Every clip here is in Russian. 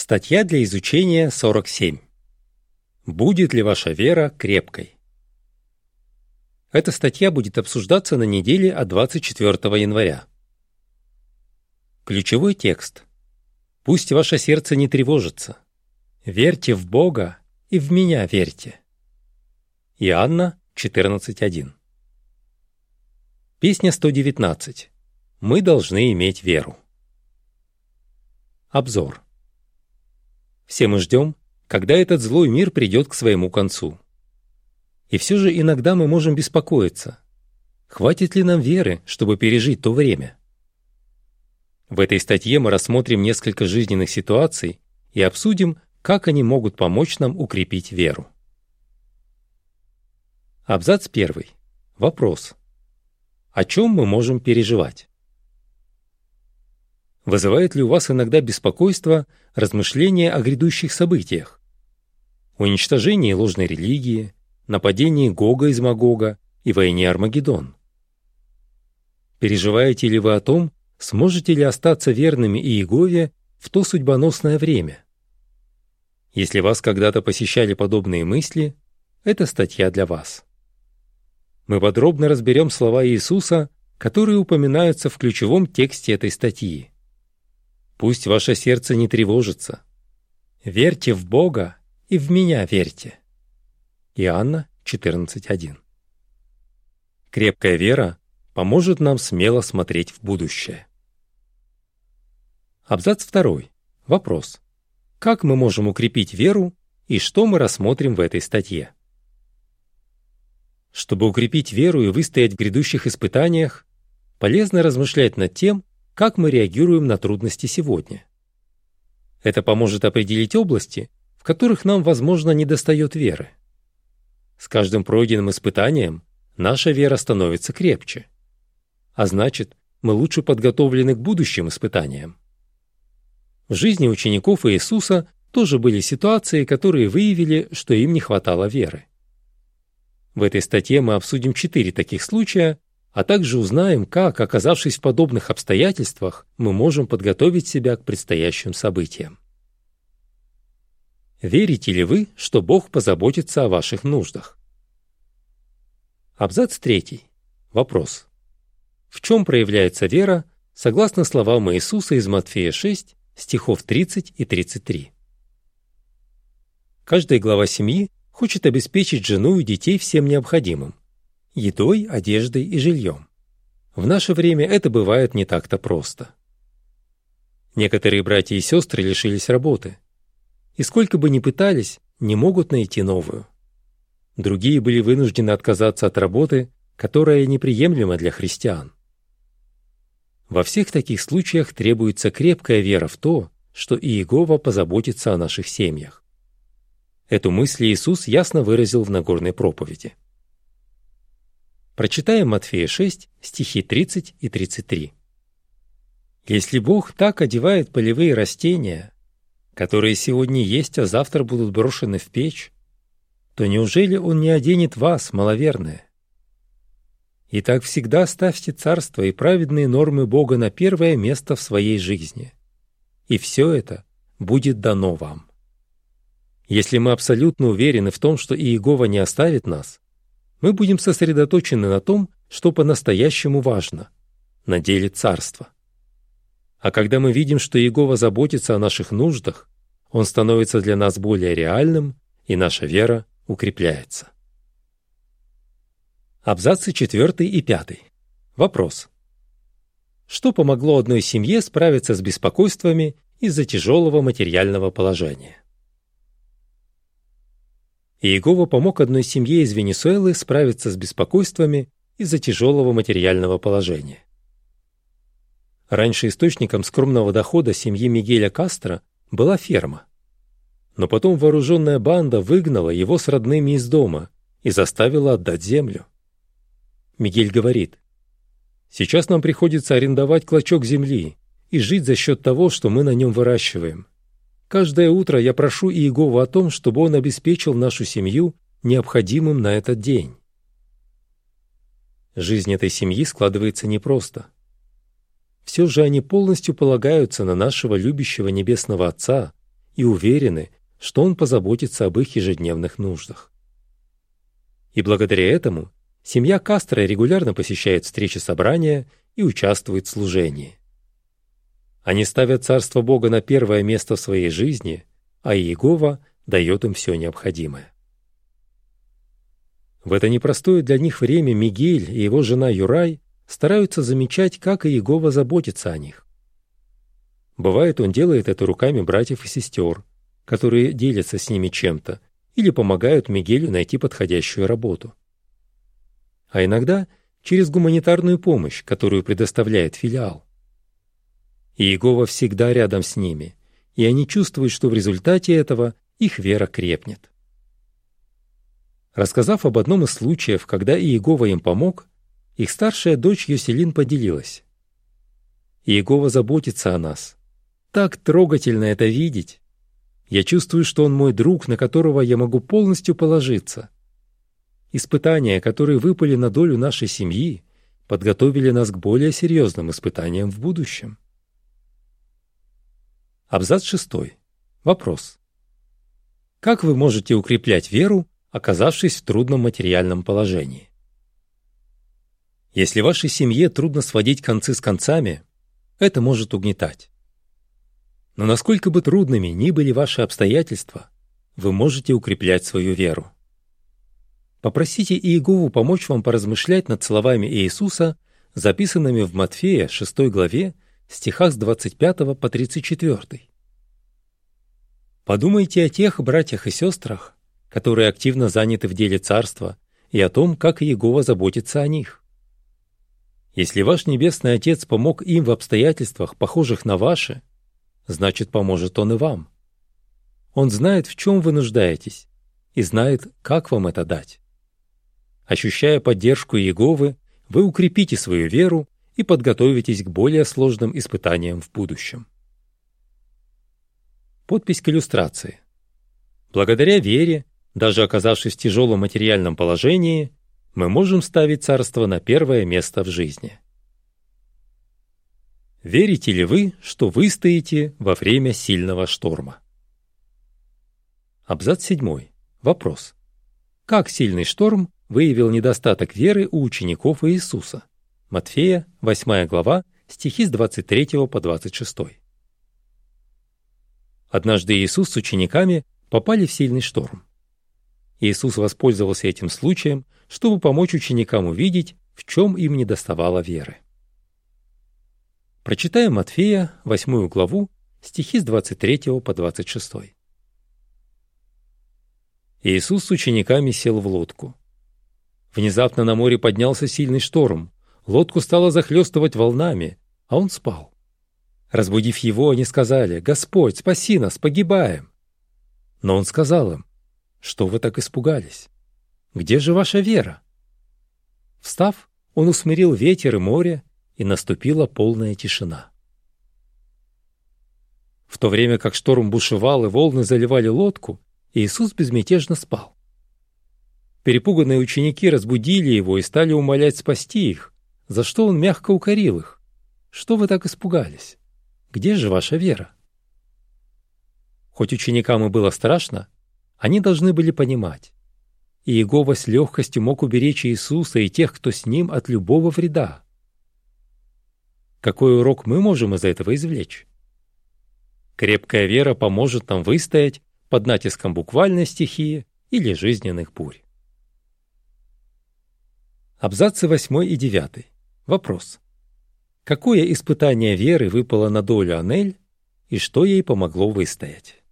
Статья для изучения 47. Будет ли ваша вера крепкой? Эта статья будет обсуждаться на неделе от 24 января. Ключевой текст. Пусть ваше сердце не тревожится. Верьте в Бога и в меня верьте. Иоанна 14.1. Песня 119. Мы должны иметь веру. Обзор. Все мы ждем, когда этот злой мир придет к своему концу. И все же иногда мы можем беспокоиться. Хватит ли нам веры, чтобы пережить то время? В этой статье мы рассмотрим несколько жизненных ситуаций и обсудим, как они могут помочь нам укрепить веру. Абзац первый. Вопрос. О чем мы можем переживать? Вызывает ли у вас иногда беспокойство размышления о грядущих событиях? Уничтожении ложной религии, нападении Гога из Магога и войне Армагеддон? Переживаете ли вы о том, сможете ли остаться верными Иегове в то судьбоносное время? Если вас когда-то посещали подобные мысли, это статья для вас. Мы подробно разберем слова Иисуса, которые упоминаются в ключевом тексте этой статьи. Пусть ваше сердце не тревожится. Верьте в Бога и в меня верьте. Иоанна 14.1 Крепкая вера поможет нам смело смотреть в будущее. Абзац 2. Вопрос. Как мы можем укрепить веру и что мы рассмотрим в этой статье? Чтобы укрепить веру и выстоять в грядущих испытаниях, полезно размышлять над тем, как мы реагируем на трудности сегодня. Это поможет определить области, в которых нам, возможно, недостает веры. С каждым пройденным испытанием наша вера становится крепче. А значит, мы лучше подготовлены к будущим испытаниям. В жизни учеников Иисуса тоже были ситуации, которые выявили, что им не хватало веры. В этой статье мы обсудим четыре таких случая, а также узнаем, как, оказавшись в подобных обстоятельствах, мы можем подготовить себя к предстоящим событиям. Верите ли вы, что Бог позаботится о ваших нуждах? Абзац 3. Вопрос. В чем проявляется вера, согласно словам Иисуса из Матфея 6, стихов 30 и 33? Каждая глава семьи хочет обеспечить жену и детей всем необходимым, едой, одеждой и жильем. В наше время это бывает не так-то просто. Некоторые братья и сестры лишились работы. И сколько бы ни пытались, не могут найти новую. Другие были вынуждены отказаться от работы, которая неприемлема для христиан. Во всех таких случаях требуется крепкая вера в то, что Иегова позаботится о наших семьях. Эту мысль Иисус ясно выразил в Нагорной проповеди. Прочитаем Матфея 6, стихи 30 и 33. «Если Бог так одевает полевые растения, которые сегодня есть, а завтра будут брошены в печь, то неужели Он не оденет вас, маловерные? Итак, всегда ставьте царство и праведные нормы Бога на первое место в своей жизни, и все это будет дано вам. Если мы абсолютно уверены в том, что Иегова не оставит нас, мы будем сосредоточены на том, что по-настоящему важно – на деле царства. А когда мы видим, что Иегова заботится о наших нуждах, Он становится для нас более реальным, и наша вера укрепляется. Абзацы 4 и 5. Вопрос. Что помогло одной семье справиться с беспокойствами из-за тяжелого материального положения? Иегова помог одной семье из Венесуэлы справиться с беспокойствами из-за тяжелого материального положения. Раньше источником скромного дохода семьи Мигеля Кастро была ферма. Но потом вооруженная банда выгнала его с родными из дома и заставила отдать землю. Мигель говорит, «Сейчас нам приходится арендовать клочок земли и жить за счет того, что мы на нем выращиваем. Каждое утро я прошу Иегову о том, чтобы он обеспечил нашу семью необходимым на этот день. Жизнь этой семьи складывается непросто. Все же они полностью полагаются на нашего любящего Небесного Отца и уверены, что Он позаботится об их ежедневных нуждах. И благодаря этому семья Кастро регулярно посещает встречи собрания и участвует в служении. Они ставят Царство Бога на первое место в своей жизни, а Иегова дает им все необходимое. В это непростое для них время Мигель и его жена Юрай стараются замечать, как Иегова заботится о них. Бывает, он делает это руками братьев и сестер, которые делятся с ними чем-то или помогают Мигелю найти подходящую работу. А иногда через гуманитарную помощь, которую предоставляет филиал. Иегова всегда рядом с ними, и они чувствуют, что в результате этого их вера крепнет. Рассказав об одном из случаев, когда Иегова им помог, их старшая дочь Йоселин поделилась. «Иегова заботится о нас. Так трогательно это видеть. Я чувствую, что он мой друг, на которого я могу полностью положиться. Испытания, которые выпали на долю нашей семьи, подготовили нас к более серьезным испытаниям в будущем. Абзац шестой. Вопрос. Как вы можете укреплять веру, оказавшись в трудном материальном положении? Если вашей семье трудно сводить концы с концами, это может угнетать. Но насколько бы трудными ни были ваши обстоятельства, вы можете укреплять свою веру. Попросите Иегову помочь вам поразмышлять над словами Иисуса, записанными в Матфея 6 главе, стихах с 25 по 34. Подумайте о тех братьях и сестрах, которые активно заняты в деле царства, и о том, как Иегова заботится о них. Если ваш Небесный Отец помог им в обстоятельствах, похожих на ваши, значит, поможет Он и вам. Он знает, в чем вы нуждаетесь, и знает, как вам это дать. Ощущая поддержку Иеговы, вы укрепите свою веру и подготовитесь к более сложным испытаниям в будущем. Подпись к иллюстрации. Благодаря вере, даже оказавшись в тяжелом материальном положении, мы можем ставить царство на первое место в жизни. Верите ли вы, что выстоите во время сильного шторма? Абзац 7. Вопрос. Как сильный шторм выявил недостаток веры у учеников Иисуса? Матфея, 8 глава, стихи с 23 по 26. Однажды Иисус с учениками попали в сильный шторм. Иисус воспользовался этим случаем, чтобы помочь ученикам увидеть, в чем им недоставало веры. Прочитаем Матфея, 8 главу, стихи с 23 по 26. Иисус с учениками сел в лодку. Внезапно на море поднялся сильный шторм. Лодку стало захлестывать волнами, а он спал. Разбудив его, они сказали, «Господь, спаси нас, погибаем!» Но он сказал им, «Что вы так испугались? Где же ваша вера?» Встав, он усмирил ветер и море, и наступила полная тишина. В то время как шторм бушевал и волны заливали лодку, Иисус безмятежно спал. Перепуганные ученики разбудили его и стали умолять спасти их, за что он мягко укорил их. «Что вы так испугались? Где же ваша вера?» Хоть ученикам и было страшно, они должны были понимать. И Иегова с легкостью мог уберечь Иисуса и тех, кто с ним, от любого вреда. Какой урок мы можем из этого извлечь? Крепкая вера поможет нам выстоять под натиском буквальной стихии или жизненных бурь. Абзацы 8 и 9. Вопрос. Какое испытание веры выпало на долю Анель и что ей помогло выстоять?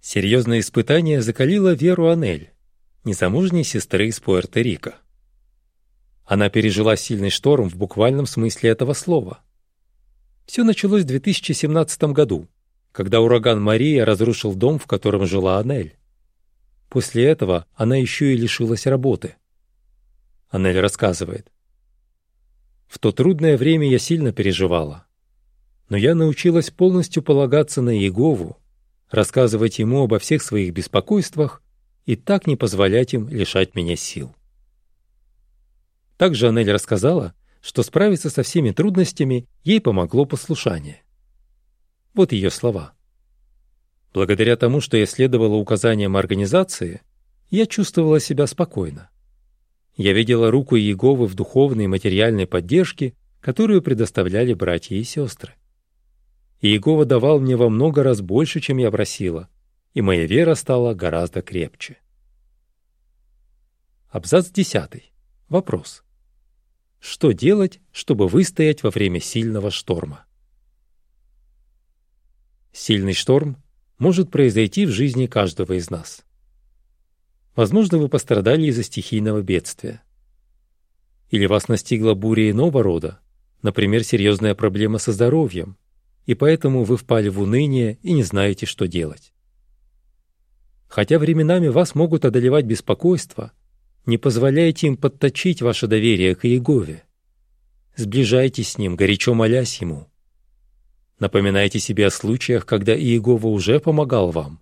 Серьезное испытание закалило веру Анель, незамужней сестры из Пуэрто-Рико. Она пережила сильный шторм в буквальном смысле этого слова. Все началось в 2017 году, когда ураган Мария разрушил дом, в котором жила Анель. После этого она еще и лишилась работы. Анель рассказывает. «В то трудное время я сильно переживала. Но я научилась полностью полагаться на Иегову, рассказывать ему обо всех своих беспокойствах и так не позволять им лишать меня сил. Также Анель рассказала, что справиться со всеми трудностями ей помогло послушание. Вот ее слова. Благодаря тому, что я следовала указаниям организации, я чувствовала себя спокойно. Я видела руку Иеговы в духовной и материальной поддержке, которую предоставляли братья и сестры. Иегова давал мне во много раз больше, чем я просила, и моя вера стала гораздо крепче. Абзац 10. Вопрос. Что делать, чтобы выстоять во время сильного шторма? Сильный шторм может произойти в жизни каждого из нас. Возможно, вы пострадали из-за стихийного бедствия. Или вас настигла буря иного рода, например, серьезная проблема со здоровьем, и поэтому вы впали в уныние и не знаете, что делать. Хотя временами вас могут одолевать беспокойство, не позволяйте им подточить ваше доверие к Иегове. Сближайтесь с Ним, горячо молясь Ему. Напоминайте себе о случаях, когда Иегова уже помогал вам.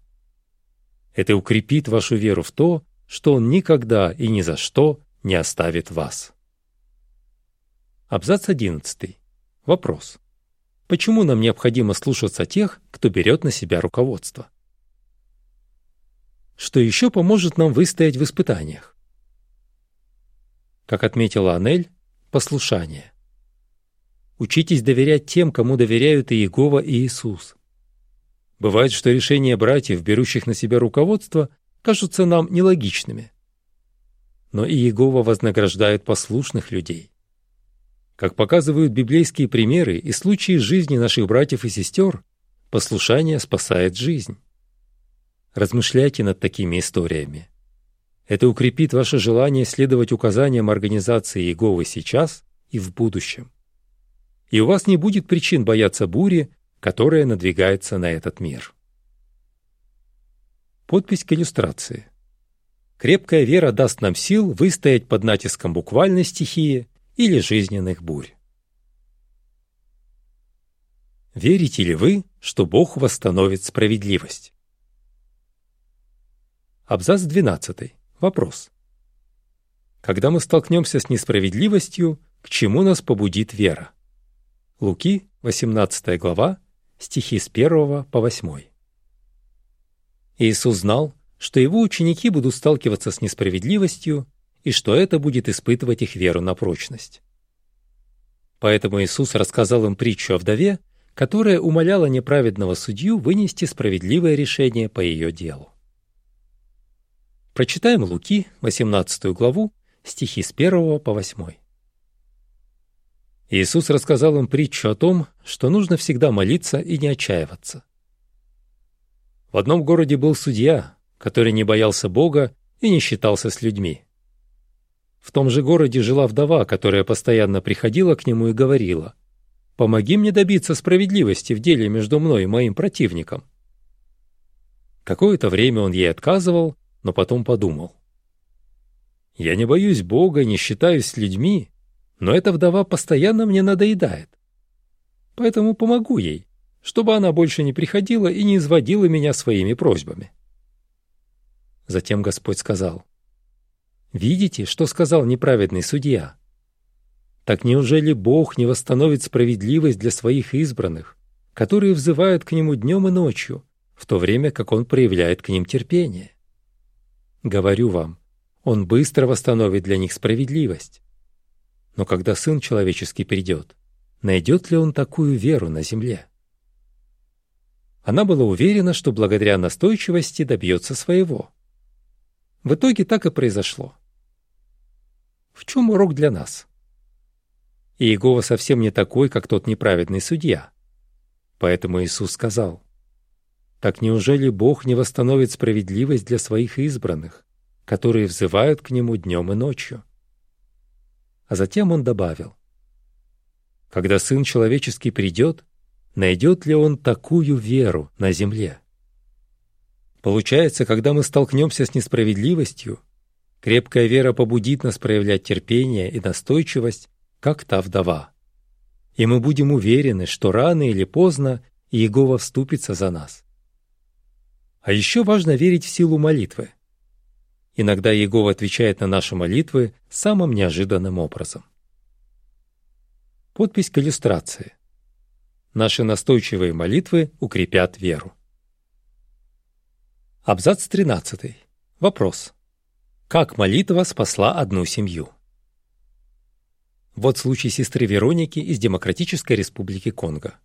Это укрепит вашу веру в то, что Он никогда и ни за что не оставит вас. Абзац 11. Вопрос. Почему нам необходимо слушаться тех, кто берет на себя руководство? Что еще поможет нам выстоять в испытаниях? Как отметила Анель, послушание. Учитесь доверять тем, кому доверяют и Иегова, и Иисус. Бывает, что решения братьев, берущих на себя руководство, кажутся нам нелогичными. Но и Иегова вознаграждает послушных людей. Как показывают библейские примеры и случаи жизни наших братьев и сестер, послушание спасает жизнь. Размышляйте над такими историями. Это укрепит ваше желание следовать указаниям организации Иеговы сейчас и в будущем и у вас не будет причин бояться бури, которая надвигается на этот мир. Подпись к иллюстрации. Крепкая вера даст нам сил выстоять под натиском буквальной стихии или жизненных бурь. Верите ли вы, что Бог восстановит справедливость? Абзац 12. Вопрос. Когда мы столкнемся с несправедливостью, к чему нас побудит вера? Луки, 18 глава, стихи с 1 по 8. Иисус знал, что его ученики будут сталкиваться с несправедливостью и что это будет испытывать их веру на прочность. Поэтому Иисус рассказал им притчу о вдове, которая умоляла неправедного судью вынести справедливое решение по ее делу. Прочитаем Луки, 18 главу, стихи с 1 по 8. Иисус рассказал им притчу о том, что нужно всегда молиться и не отчаиваться. В одном городе был судья, который не боялся Бога и не считался с людьми. В том же городе жила вдова, которая постоянно приходила к нему и говорила, «Помоги мне добиться справедливости в деле между мной и моим противником». Какое-то время он ей отказывал, но потом подумал, «Я не боюсь Бога, не считаюсь с людьми, но эта вдова постоянно мне надоедает. Поэтому помогу ей, чтобы она больше не приходила и не изводила меня своими просьбами. Затем Господь сказал, «Видите, что сказал неправедный судья? Так неужели Бог не восстановит справедливость для своих избранных, которые взывают к Нему днем и ночью, в то время как Он проявляет к ним терпение? Говорю вам, Он быстро восстановит для них справедливость. Но когда Сын Человеческий придет, найдет ли Он такую веру на земле? Она была уверена, что благодаря настойчивости добьется своего. В итоге так и произошло. В чем урок для нас? Иегова совсем не такой, как тот неправедный судья. Поэтому Иисус сказал, «Так неужели Бог не восстановит справедливость для своих избранных, которые взывают к Нему днем и ночью?» А затем он добавил, «Когда Сын Человеческий придет, найдет ли Он такую веру на земле?» Получается, когда мы столкнемся с несправедливостью, крепкая вера побудит нас проявлять терпение и настойчивость, как та вдова. И мы будем уверены, что рано или поздно Иегова вступится за нас. А еще важно верить в силу молитвы. Иногда Иегова отвечает на наши молитвы самым неожиданным образом. Подпись к иллюстрации. Наши настойчивые молитвы укрепят веру. Абзац 13. Вопрос. Как молитва спасла одну семью? Вот случай сестры Вероники из Демократической Республики Конго.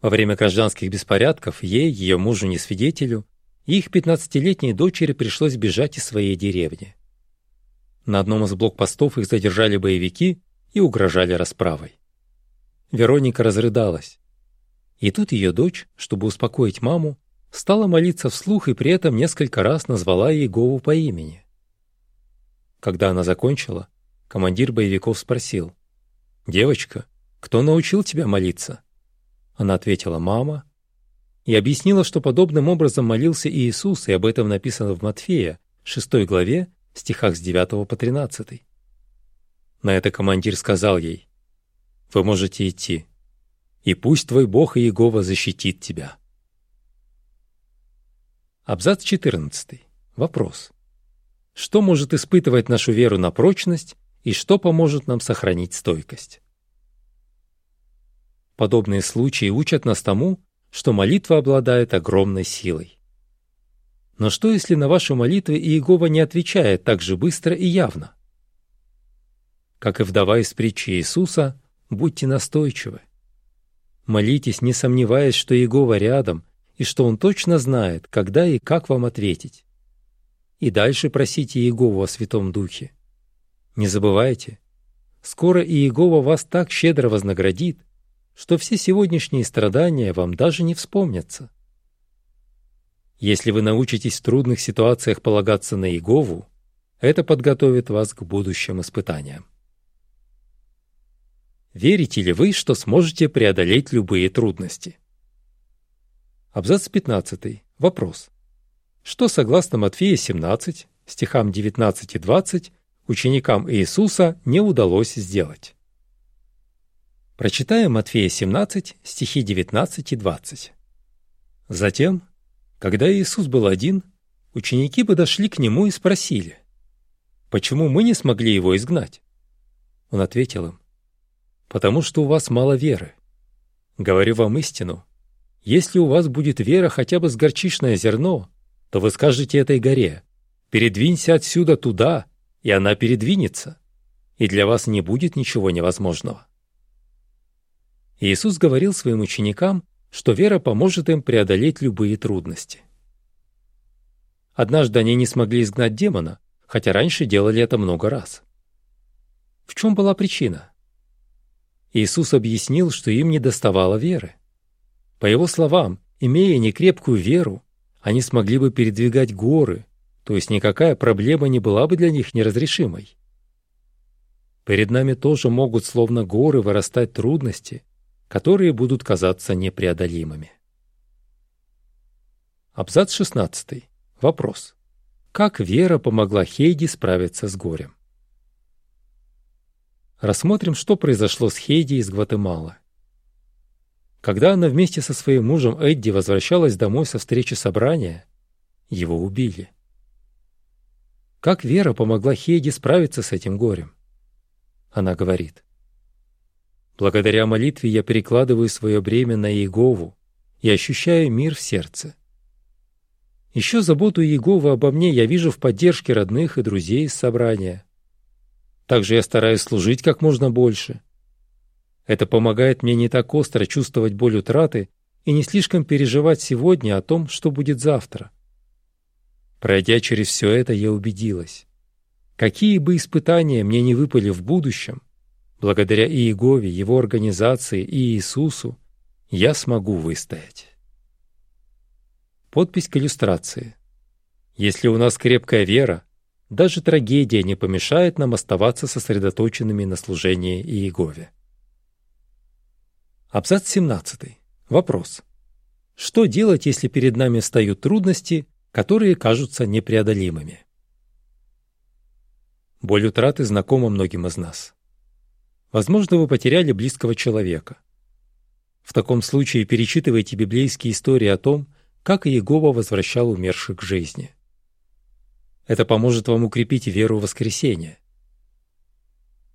Во время гражданских беспорядков ей, ее мужу-несвидетелю, их 15-летней дочери пришлось бежать из своей деревни. На одном из блокпостов их задержали боевики и угрожали расправой. Вероника разрыдалась. И тут ее дочь, чтобы успокоить маму, стала молиться вслух и при этом несколько раз назвала Иегову по имени. Когда она закончила, командир боевиков спросил, «Девочка, кто научил тебя молиться?» Она ответила, «Мама». И объяснила, что подобным образом молился и Иисус, и об этом написано в Матфея, 6 главе, стихах с 9 по 13. На это командир сказал ей, «Вы можете идти, и пусть твой Бог и Иегова защитит тебя». Абзац 14. Вопрос. Что может испытывать нашу веру на прочность и что поможет нам сохранить стойкость? Подобные случаи учат нас тому, что молитва обладает огромной силой. Но что, если на вашу молитву Иегова не отвечает так же быстро и явно? Как и вдова из притчи Иисуса, будьте настойчивы. Молитесь, не сомневаясь, что Иегова рядом и что Он точно знает, когда и как вам ответить. И дальше просите Иегову о Святом Духе. Не забывайте, скоро Иегова вас так щедро вознаградит, что все сегодняшние страдания вам даже не вспомнятся. Если вы научитесь в трудных ситуациях полагаться на Иегову, это подготовит вас к будущим испытаниям. Верите ли вы, что сможете преодолеть любые трудности? Абзац 15. Вопрос. Что согласно Матфея 17, стихам 19 и 20, ученикам Иисуса не удалось сделать? Прочитаем Матфея 17, стихи 19 и 20. Затем, когда Иисус был один, ученики подошли к Нему и спросили, «Почему мы не смогли Его изгнать?» Он ответил им, «Потому что у вас мало веры. Говорю вам истину, если у вас будет вера хотя бы с горчичное зерно, то вы скажете этой горе, «Передвинься отсюда туда», и она передвинется, и для вас не будет ничего невозможного. Иисус говорил своим ученикам, что вера поможет им преодолеть любые трудности. Однажды они не смогли изгнать демона, хотя раньше делали это много раз. В чем была причина? Иисус объяснил, что им не доставало веры. По его словам, имея некрепкую веру, они смогли бы передвигать горы, то есть никакая проблема не была бы для них неразрешимой. Перед нами тоже могут словно горы вырастать трудности, которые будут казаться непреодолимыми. Абзац 16. Вопрос. Как вера помогла Хейди справиться с горем? Рассмотрим, что произошло с Хейди из Гватемалы. Когда она вместе со своим мужем Эдди возвращалась домой со встречи собрания, его убили. Как Вера помогла Хейди справиться с этим горем? Она говорит, «Благодаря молитве я перекладываю свое бремя на Иегову и ощущаю мир в сердце. Еще заботу Иеговы обо мне я вижу в поддержке родных и друзей из собрания. Также я стараюсь служить как можно больше, это помогает мне не так остро чувствовать боль утраты и не слишком переживать сегодня о том, что будет завтра. Пройдя через все это, я убедилась. Какие бы испытания мне не выпали в будущем, благодаря Иегове, его организации и Иисусу, я смогу выстоять. Подпись к иллюстрации. Если у нас крепкая вера, даже трагедия не помешает нам оставаться сосредоточенными на служении Иегове. Абзац 17. Вопрос. Что делать, если перед нами встают трудности, которые кажутся непреодолимыми? Боль утраты знакома многим из нас. Возможно, вы потеряли близкого человека. В таком случае перечитывайте библейские истории о том, как Иегова возвращал умерших к жизни. Это поможет вам укрепить веру в воскресение.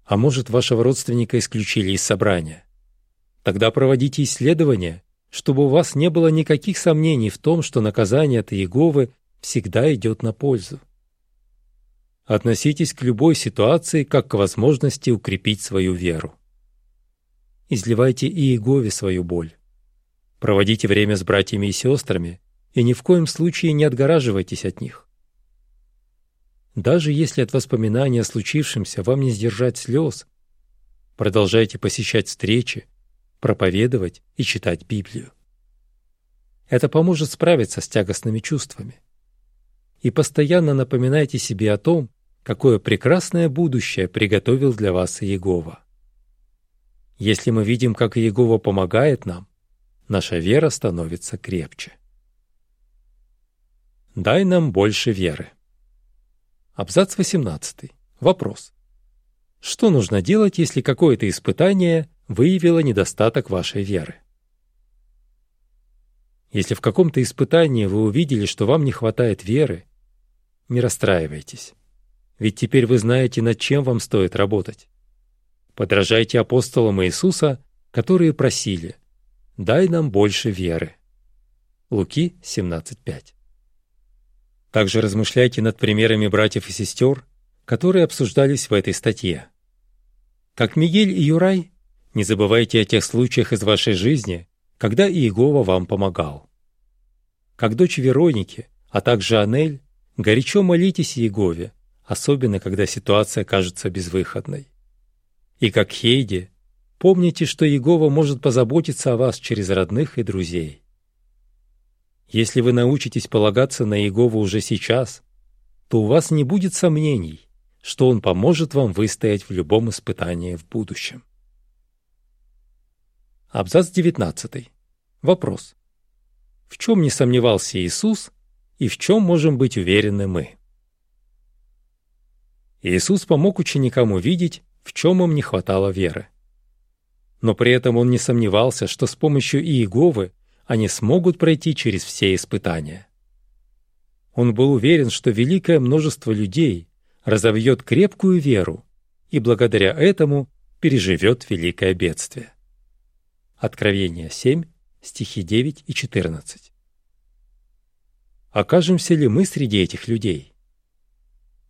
А может, вашего родственника исключили из собрания – Тогда проводите исследования, чтобы у вас не было никаких сомнений в том, что наказание от Иеговы всегда идет на пользу. Относитесь к любой ситуации как к возможности укрепить свою веру. Изливайте Иегове свою боль. Проводите время с братьями и сестрами, и ни в коем случае не отгораживайтесь от них. Даже если от воспоминания о случившемся вам не сдержать слез, продолжайте посещать встречи, проповедовать и читать Библию. Это поможет справиться с тягостными чувствами. И постоянно напоминайте себе о том, какое прекрасное будущее приготовил для вас Иегова. Если мы видим, как Иегова помогает нам, наша вера становится крепче. Дай нам больше веры. Абзац 18. Вопрос. Что нужно делать, если какое-то испытание выявило недостаток вашей веры? Если в каком-то испытании вы увидели, что вам не хватает веры, не расстраивайтесь. Ведь теперь вы знаете, над чем вам стоит работать. Подражайте апостолам Иисуса, которые просили «Дай нам больше веры». Луки 17.5 также размышляйте над примерами братьев и сестер, которые обсуждались в этой статье. Как Мигель и Юрай, не забывайте о тех случаях из вашей жизни, когда Иегова вам помогал. Как дочь Вероники, а также Анель, горячо молитесь Иегове, особенно когда ситуация кажется безвыходной. И как Хейди, помните, что Иегова может позаботиться о вас через родных и друзей. Если вы научитесь полагаться на Иегову уже сейчас, то у вас не будет сомнений, что Он поможет вам выстоять в любом испытании в будущем. Абзац 19. Вопрос. В чем не сомневался Иисус и в чем можем быть уверены мы? Иисус помог ученикам увидеть, в чем им не хватало веры. Но при этом он не сомневался, что с помощью Иеговы они смогут пройти через все испытания. Он был уверен, что великое множество людей разовьет крепкую веру и благодаря этому переживет великое бедствие. Откровение 7, стихи 9 и 14. Окажемся ли мы среди этих людей?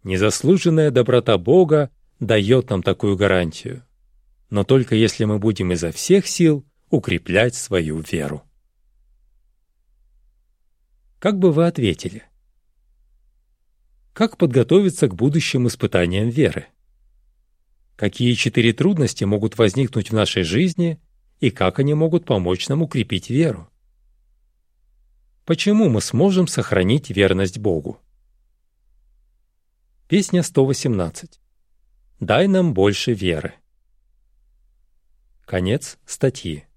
Незаслуженная доброта Бога дает нам такую гарантию, но только если мы будем изо всех сил укреплять свою веру. Как бы вы ответили? Как подготовиться к будущим испытаниям веры? Какие четыре трудности могут возникнуть в нашей жизни и как они могут помочь нам укрепить веру? Почему мы сможем сохранить верность Богу? Песня 118. «Дай нам больше веры». Конец статьи.